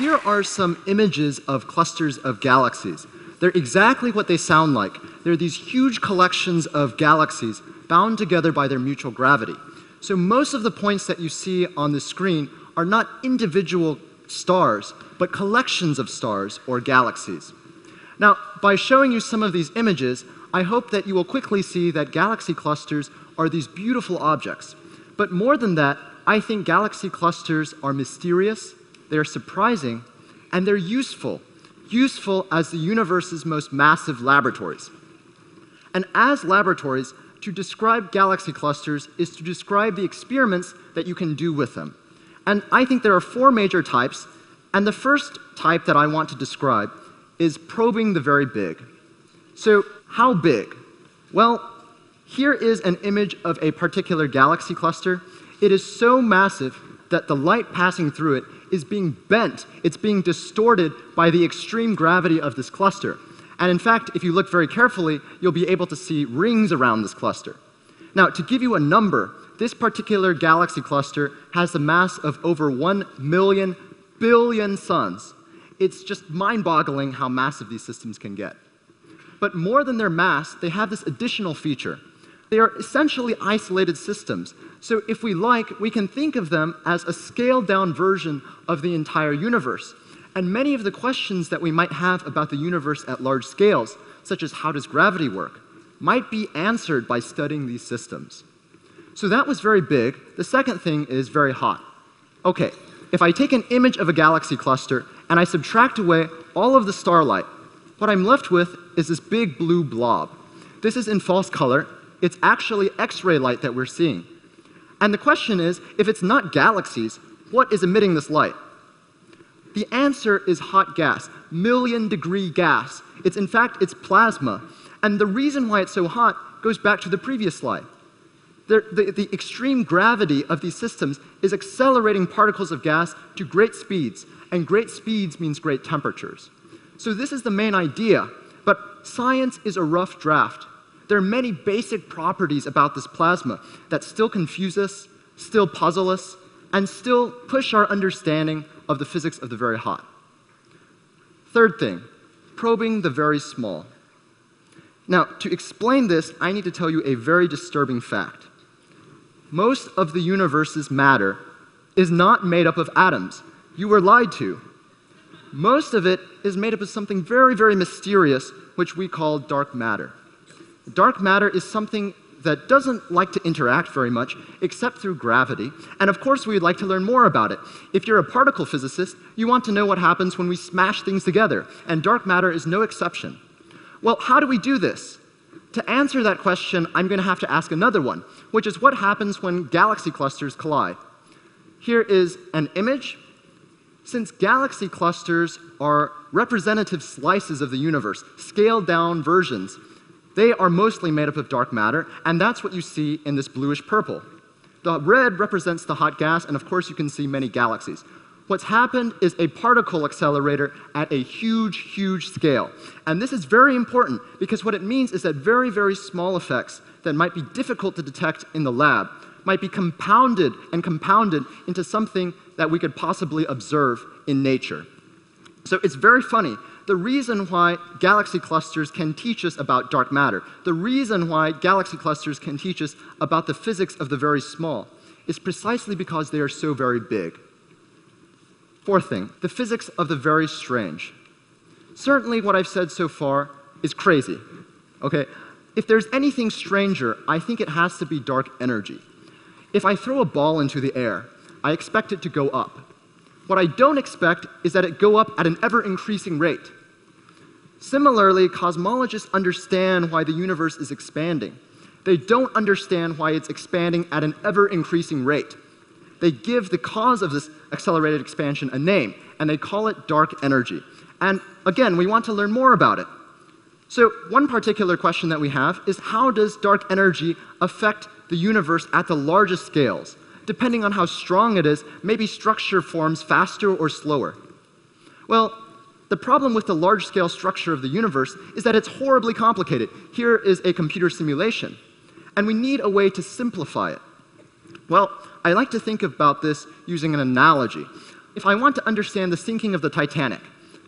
here are some images of clusters of galaxies. They're exactly what they sound like. They're these huge collections of galaxies bound together by their mutual gravity. So most of the points that you see on the screen are not individual stars, but collections of stars or galaxies. Now, by showing you some of these images, I hope that you will quickly see that galaxy clusters are these beautiful objects. But more than that, I think galaxy clusters are mysterious, they're surprising, and they're useful. Useful as the universe's most massive laboratories. And as laboratories, to describe galaxy clusters is to describe the experiments that you can do with them. And I think there are four major types, and the first type that I want to describe is probing the very big. So, how big? Well, here is an image of a particular galaxy cluster. It is so massive that the light passing through it is being bent, it's being distorted by the extreme gravity of this cluster. And in fact, if you look very carefully, you'll be able to see rings around this cluster. Now, to give you a number, this particular galaxy cluster has a mass of over 1 million billion suns. It's just mind boggling how massive these systems can get. But more than their mass, they have this additional feature. They are essentially isolated systems. So, if we like, we can think of them as a scaled down version of the entire universe. And many of the questions that we might have about the universe at large scales, such as how does gravity work, might be answered by studying these systems. So that was very big. The second thing is very hot. Okay, if I take an image of a galaxy cluster and I subtract away all of the starlight, what I'm left with is this big blue blob. This is in false color. It's actually X ray light that we're seeing. And the question is if it's not galaxies, what is emitting this light? The answer is hot gas, million degree gas. It's in fact, it's plasma. And the reason why it's so hot goes back to the previous slide. The, the, the, extreme gravity of these systems is accelerating particles of gas to great speeds, and great speeds means great temperatures. So, this is the main idea, but science is a rough draft. There are many basic properties about this plasma that still confuse us, still puzzle us, and still push our understanding of the physics of the very hot. Third thing, probing the very small. Now, to explain this, I need to tell you a very disturbing fact. Most of the universe's matter is not made up of atoms. You were lied to. Most of it is made up of something very, very mysterious, which we call dark matter. Dark matter is something that doesn't like to interact very much except through gravity. And of course, we'd like to learn more about it. If you're a particle physicist, you want to know what happens when we smash things together, and dark matter is no exception. Well, how do we do this? To answer that question, I'm going to have to ask another one, which is what happens when galaxy clusters collide. Here is an image. Since galaxy clusters are representative slices of the universe, scaled down versions, they are mostly made up of dark matter, and that's what you see in this bluish purple. The red represents the hot gas, and of course, you can see many galaxies. What's happened is a particle accelerator at a huge, huge scale. And this is very important because what it means is that very, very small effects that might be difficult to detect in the lab might be compounded and compounded into something that we could possibly observe in nature. So it's very funny. The reason why galaxy clusters can teach us about dark matter, the reason why galaxy clusters can teach us about the physics of the very small, is precisely because they are so very big. Fourth thing, the physics of the very strange. Certainly, what I've said so far is crazy. Okay? If there's anything stranger, I think it has to be dark energy. If I throw a ball into the air, I expect it to go up. What I don't expect is that it go up at an ever increasing rate. Similarly, cosmologists understand why the universe is expanding. They don't understand why it's expanding at an ever increasing rate they give the cause of this accelerated expansion a name, and they call it dark energy. And again, we want to learn more about it. So, one particular question that we have is how does dark energy affect the universe at the largest scales? Depending on how strong it is, maybe structure forms faster or slower. Well, the problem with the large scale structure of the universe is that it's horribly complicated. Here is a computer simulation, and we need a way to simplify it. Well, I like to think about this using an analogy. if I want to understand the sinking of the Titanic,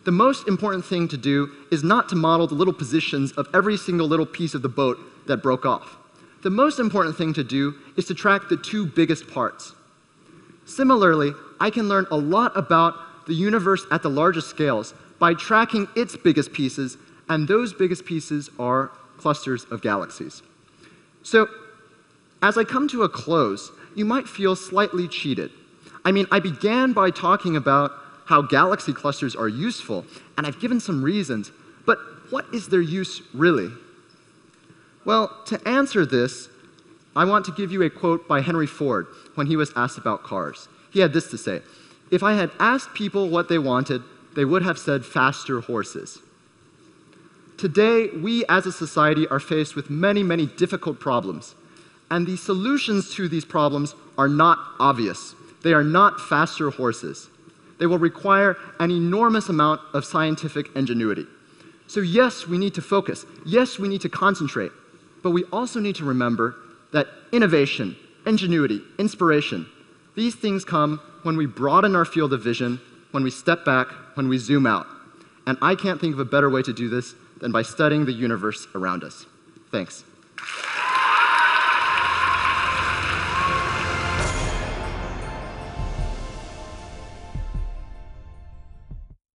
the most important thing to do is not to model the little positions of every single little piece of the boat that broke off. The most important thing to do is to track the two biggest parts. Similarly, I can learn a lot about the universe at the largest scales by tracking its biggest pieces, and those biggest pieces are clusters of galaxies. So, as I come to a close, you might feel slightly cheated. I mean, I began by talking about how galaxy clusters are useful, and I've given some reasons, but what is their use really? Well, to answer this, I want to give you a quote by Henry Ford when he was asked about cars. He had this to say If I had asked people what they wanted, they would have said faster horses. Today, we as a society are faced with many, many difficult problems, and the solutions to these problems are not obvious. They are not faster horses. They will require an enormous amount of scientific ingenuity. So, yes, we need to focus. Yes, we need to concentrate. But we also need to remember that innovation, ingenuity, inspiration, these things come when we broaden our field of vision, when we step back, when we zoom out. And I can't think of a better way to do this than by studying the universe around us. Thanks.